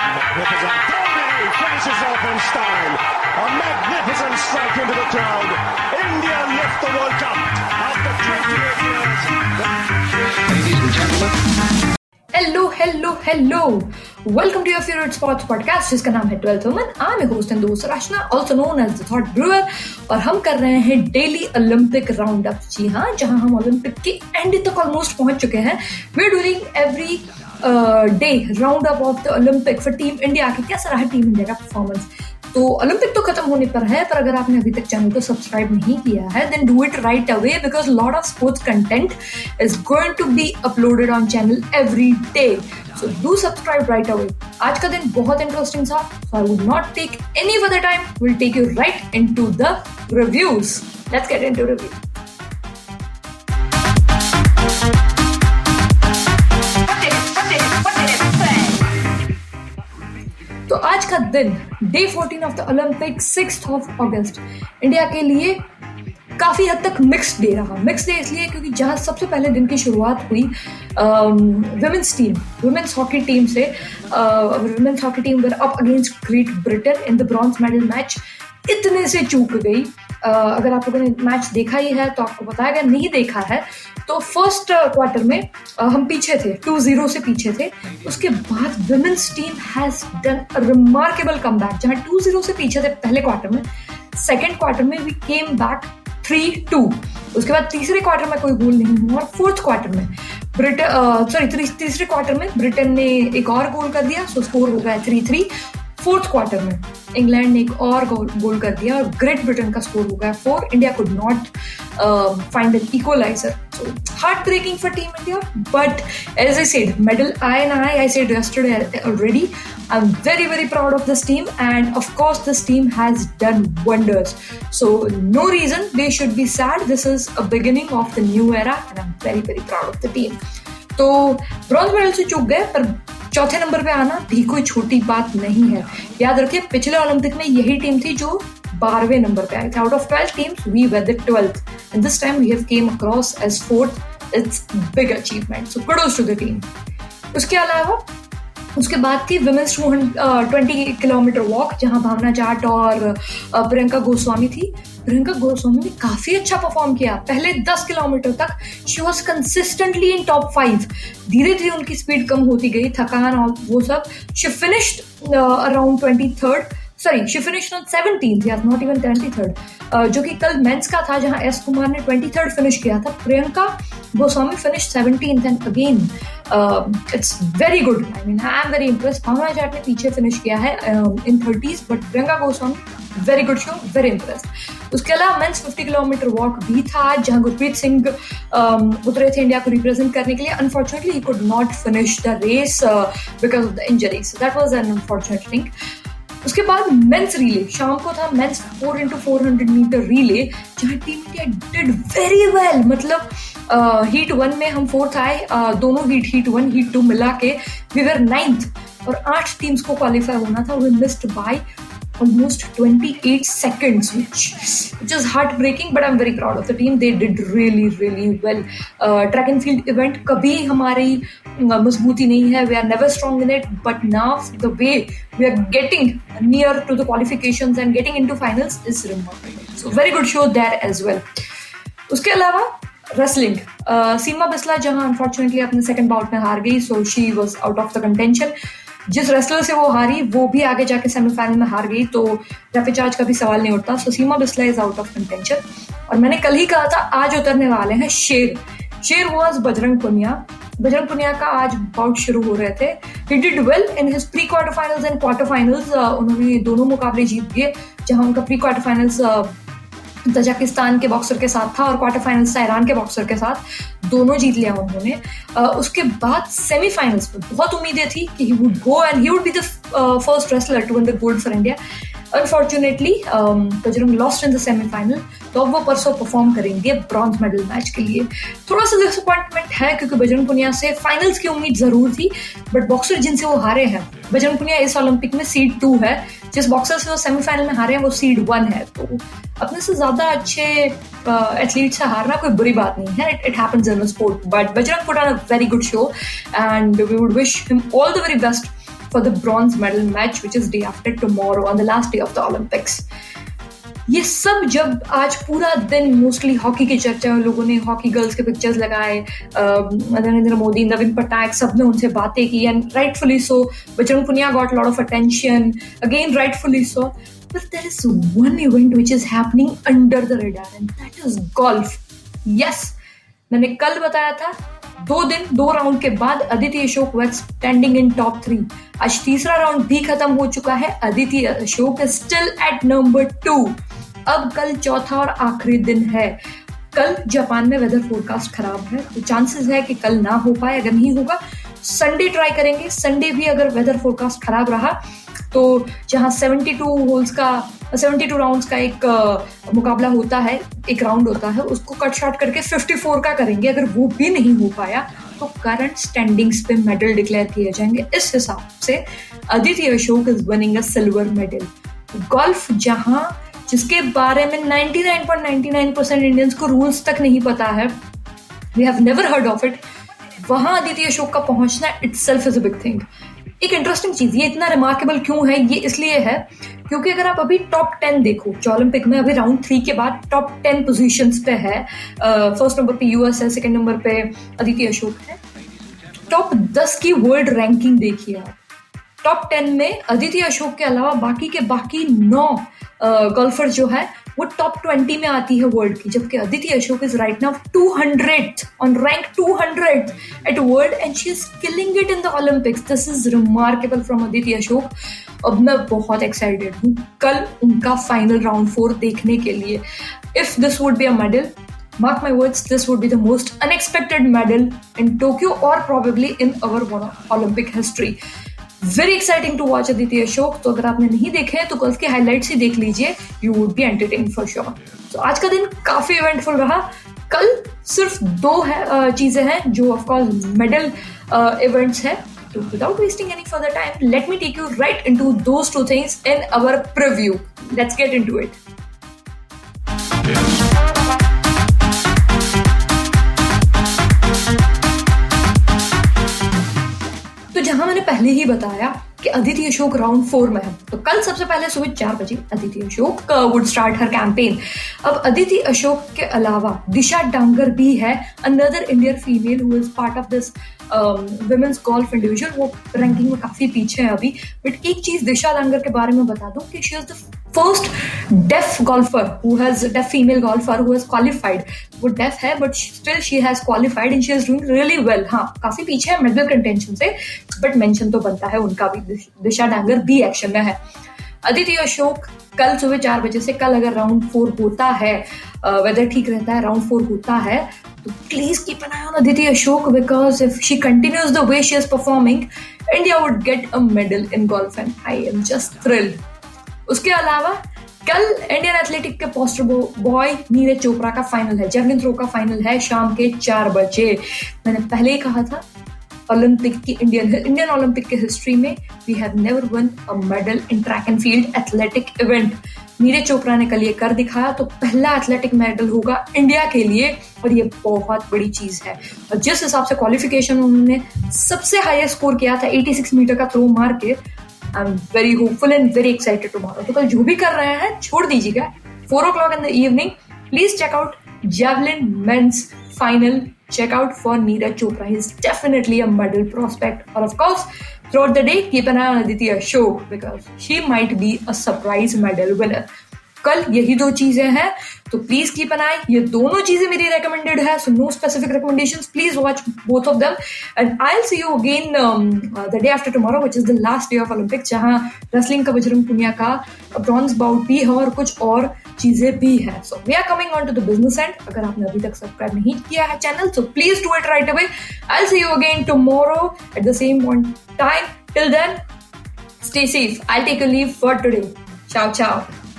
Magnificent. Dhoni finishes off in style. A magnificent strike into the crowd. India lift the World Cup after 28 years. Ladies and gentlemen. Hello hello hello welcome to your favourite sports podcast जिसका नाम है twelfth woman I am host and दोस्त Rachna also known as the thought brewer और हम कर रहे हैं daily Olympic round up जी हाँ जहाँ हम ओलंपिक के एंड तक ऑलमोस्ट पहुँच चुके हैं we are doing every day round up of the Olympic for team India के कैसा रहा टीम इंडिया का परफॉर्मेंस तो ओलंपिक तो खत्म होने पर है, पर अगर आपने अभी तक चैनल को सब्सक्राइब नहीं किया है then do it right away because lot of sports content is going to be uploaded on channel every day so do subscribe right away आज का दिन बहुत इंटरेस्टिंग था so I would not take any further time will take you right into the reviews let's get into review तो आज का दिन day 14 of the Olympic six of August India के लिए काफ़ी हद तक मिक्स डे रहा। मिक्स डे इसलिए क्योंकि जहाँ सबसे पहले दिन की शुरुआत हुई women's team women's hockey team से women's hockey team were up against Great Britain in the bronze medal match इतने से चूक गई। अगर आप लोगों ने मैच देखा ही है तो आपको बताया गया, नहीं देखा है तो फ़र्स्ट क्वार्टर में हम पीछे थे टू ज़ीरो से पीछे थे। उसके बाद women's team has done remarkable comeback जहाँ टू ज़ीरो से पीछे थे पहले क्वार्टर में। सेकेंड क्वार्टर में we came back three two उसके बाद तीसरे क्वार्टर में कोई गोल नहीं हुआ फोर्थ क्वार्टर में ब्रिटेन सॉरी तीसरे क्वार्टर में ब्रिटेन ने एक और गोल कर दिया सो स्कोर हो गया थ्री थ्री फोर्थ क्वार्टर में इंग्लैंड ने एक और गोल कर दिया और ग्रेट ब्रिटेन का स्कोर हो गया। Four India could not find an equaliser so heart breaking for team India but as I said medal I and I I said yesterday already I am very very proud of this team and of course this team has done wonders so no reason they should be sad this is a beginning of the new era and I am very very proud of the team तो bronze medal से चूक गए, पर चौथे number पे आना भी कोई छोटी बात नहीं है। याद रखिए, पिछले ओलंपिक में यही टीम थी जो बारहवें नंबर पे आए थे। Out of twelve teams we were the twelfth and this time we have came across as fourth it's big achievement so kudos to the team उसके अलावा, उसके बाद थी women's two twenty kilometre walk जहाँ भावना जाट और प्रियंका गोस्वामी थी। प्रियंका गोस्वामी ने काफ़ी अच्छा परफॉर्म किया। पहले 10 किलोमीटर तक she was consistently in top five धीरे धीरे उनकी स्पीड कम होती गई, थकान और वो सब। She finished around twenty third sorry she finish on seventeen not even twenty third जो कि कल मेंस का था, जहाँ एस कुमार ने ट्वेंटी थर्ड फिनिश किया था। Priyanka Goswami finish seventeen and again it's very good I mean I am very impress Bhawna Jat ने पीछे फिनिश किया है in thirties but Priyanka Goswami very good show very impress उसके अलावा men's 50 kilometre walk भी था जहाँ गुरप्रीत सिंह उतरे थे इंडिया को रिप्रेजेंट करने के लिए। Unfortunately he could not finish the race because of the injury so that was an unfortunate thing उसके बाद मेंस रिले शाम को था men's four into four hundred metre relay जहाँ team India did very well मतलब heat one में हम fourth आए uh, दोनों heat heat one heat two मिला के वी वर नाइन्थ और आठ टीम्स को क्वालिफाई होना था we missed by almost 28 seconds, which which is heartbreaking. But I'm very proud of the team. They did really really well. Uh, track and field event कभी हमारी मजबूती नहीं है. We are never strong in it. But now the way we are getting near to the qualifications and getting into finals is remarkable. So very good show there as well. उसके अलावा wrestling सीमा बिस्ला जहां unfortunately अपने second bout में हार गई so she was out of the contention जिस wrestler से वो हारी, वो भी आगे जाके सेमीफाइनल में हार गई तो रफी चार्ज का भी सवाल नहीं उठता। So Seema Bisla is out of contention और मैंने कल ही कहा था, आज उतरने वाले हैं शेर। शेर वॉज़ बजरंग पुनिया। बजरंग पुनिया का आज बाउट शुरू हो रहे थे। He did well in his pre quarter finals and quarter finals उन्होंने दोनों मुकाबले जीत गए जहाँ उनका प्री क्वार्टर फाइनल्स तजाकिस्तान के बॉक्सर के साथ था और क्वार्टर फाइनल्स था ईरान के बॉक्सर के साथ। दोनों जीत लिया उन्होंने उसके बाद सेमीफाइनल्स में बहुत उम्मीदें थी कि he would go and he would be the first wrestler to win the gold for India unfortunately Bajrang lost in the semifinal तो अब वो परसों परफॉर्म करेंगे ब्रॉन्ज मेडल मैच के लिए। थोड़ा सा डिसअपॉइंटमेंट है क्योंकि बजरंग पुनिया से फाइनल्स की उम्मीद ज़रूर थी बट बॉक्सर जिनसे वो हारे हैं बजरंग पुनिया इस ओलंपिक में सीड टू है। जिस बॉक्सर से वो सेमीफाइनल में हारे हैं, वो सीड वन है। तो अपने से ज़्यादा अच्छे एथलीट से हारना कोई बुरी बात नहीं है। It happens in sport but Bajrang put on a very good show and we would wish him all the very best for the bronze medal match, which is day after tomorrow on the last day of the Olympics. ये सब जब आज पूरा दिन mostly hockey की चर्चा है लोगों ने हॉकी गर्ल्स के पिक्चर्स लगाए नरेंद्र मोदी नवीन पटनायक सबने उनसे बातें की and rightfully so Bajrang Punia got lot of attention again rightfully so but there is one event which is happening under the radar and that is golf yes मैंने कल बताया था दो दिन, दो राउंड के बाद Aditi Ashok wait standing in top three आज तीसरा राउंड भी खत्म हो चुका है Aditi Ashok still at number two अब कल चौथा और आखिरी दिन है। कल जापान में वेदर फोरकास्ट खराब है। तो चांसेस है कि कल ना हो पाए, अगर नहीं होगा संडे ट्राई करेंगे। संडे भी अगर वेदर फोरकास्ट खराब रहा तो जहाँ 72 होल्स का 72 राउंड्स का एक मुकाबला होता है, एक राउंड होता है, उसको कट शॉर्ट करके 54 का करेंगे। अगर वो भी नहीं हो पाया तो करंट स्टैंडिंग्स पे मेडल डिक्लेयर किए जाएँगे। इस हिसाब से Aditi Ashok is winning a silver medal golf जहाँ, जिसके बारे में 99.99 परसेंट इंडियंस को रूल्स तक नहीं पता है we have never heard of it वहाँ अदिति अशोक का पहुँचना itself is a big thing एक इंटरेस्टिंग चीज़, ये इतना रिमार्केबल क्यों है? ये इसलिए है क्योंकि अगर आप अभी टॉप टेन देखो, जो ओलंपिक में अभी राउंड थ्री के बाद टॉप टेन पोजिशन पे है फ़र्स्ट नंबर पे यूएस है सेकंड नंबर पे अदिति अशोक है। टॉप दस की वर्ल्ड रैंकिंग देखिए आप। टॉप टेन में अदिति अशोक के अलावा बाकी के बाकी नौ गोल्फर जो है वो टॉप ट्वेंटी में आती है वर्ल्ड की, जबकि Aditi Ashok is right now two hundred on rank two hundred at world and she is killing it in the Olympics this is remarkable from Aditi Ashok. अब मैं बहुत एक्साइटेड हूँ कल उनका फाइनल राउंड फोर देखने के लिए. If this would be a medal mark my words, this would be the most unexpected medal in tokyo or probably in our olympic history. Very exciting to watch Aditi Ashok तो अगर आपने नहीं देखे तो कल के हाईलाइट्स ही देख लीजिए। You would be entertain for sure तो आज का दिन काफ़ी इवेंटफुल रहा। कल सिर्फ़ दो है चीज़ें हैं जो ऑफकोर्स मेडल इवेंट्स है। So without wasting any further time, let me take you right into those two things in our preview. Let's get into it. तो पहले ही बताया कि अदिति अशोक राउंड फोर में है। तो कल सबसे पहले सुबह चार बजे Aditi Ashok would start her campaign अब अदिति अशोक के अलावा दिशा डांगर भी है another Indian female who is part of this women's golf individual वो रैंकिंग में काफ़ी पीछे है अभी। बट एक चीज़ दिशा डांगर के बारे में बता दूँ कि she is the first deaf golfer who has deaf female golfer who has qualified वो डेफ है but still she has qualified and she is doing really well हाँ काफ़ी पीछे है मेडल कंटेंशन से बट मेंशन तो बनता है, उनका भी दिशा डांगर भी एक्शन में है। अदिति अशोक, कल सुबह चार बजे से कल अगर राउंड फोर होता है वेदर ठीक रहता है राउंड फोर होता है तो please keep an eye on Aditi Ashok because if she continues the way she is performing India would get a medal in golf and I am just thrilled उसके अलावा कल Indian athletic के poster boy Neeraj Chopra का final है javelin throw का final है शाम के चार बजे। मैंने पहले ही कहा था ओलंपिक की इंडियन इंडियन ओलंपिक के हिस्ट्री में we have never won a medal in track and field athletic event Neeraj Chopra ने कल ये कर दिखाया तो पहला एथलेटिक मेडल होगा इंडिया के लिए, और ये बहुत बड़ी चीज़ है। और जिस हिसाब से क्वालिफिकेशन उन्होंने सबसे हाईएस्ट स्कोर किया था 86 मीटर का थ्रो मार के I am very hopeful and very excited tomorrow तो कल जो भी कर रहे हैं छोड़ दीजिएगा four o'clock in the evening please check out javelin men's final out for Neeraj Chopra. He's definitely a medal prospect. Or of course, throughout the day, keep an eye on Aditya's show because she might be a surprise medal winner. कल यही दो चीज़ें हैं तो please keep an eye ये दोनों चीज़ें मेरी रेकमेंडेड है so no specific recommendations please watch both of them and I will see you again the day after tomorrow which is the last day of Olympic जहाँ wrestling का बजरंग पुनिया का bronze bought भी है और कुछ और चीज़ें भी है. So we are coming on to the business and अगर आपने अभी तक सब्सक्राइब नहीं किया है channel so please do it right away I'll see you again tomorrow at the same one time till then stay safe. I'll take a leave for today. Ciao ciao.